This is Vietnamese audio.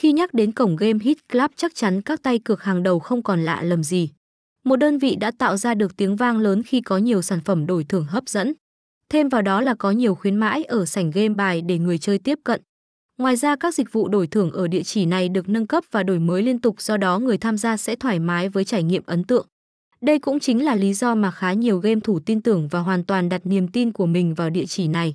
Khi nhắc đến cổng game Hit Club chắc chắn các tay cược hàng đầu không còn lạ lầm gì. Một đơn vị đã tạo ra được tiếng vang lớn khi có nhiều sản phẩm đổi thưởng hấp dẫn. Thêm vào đó là có nhiều khuyến mãi ở sảnh game bài để người chơi tiếp cận. Ngoài ra, các dịch vụ đổi thưởng ở địa chỉ này được nâng cấp và đổi mới liên tục, do đó người tham gia sẽ thoải mái với trải nghiệm ấn tượng. Đây cũng chính là lý do mà khá nhiều game thủ tin tưởng và hoàn toàn đặt niềm tin của mình vào địa chỉ này.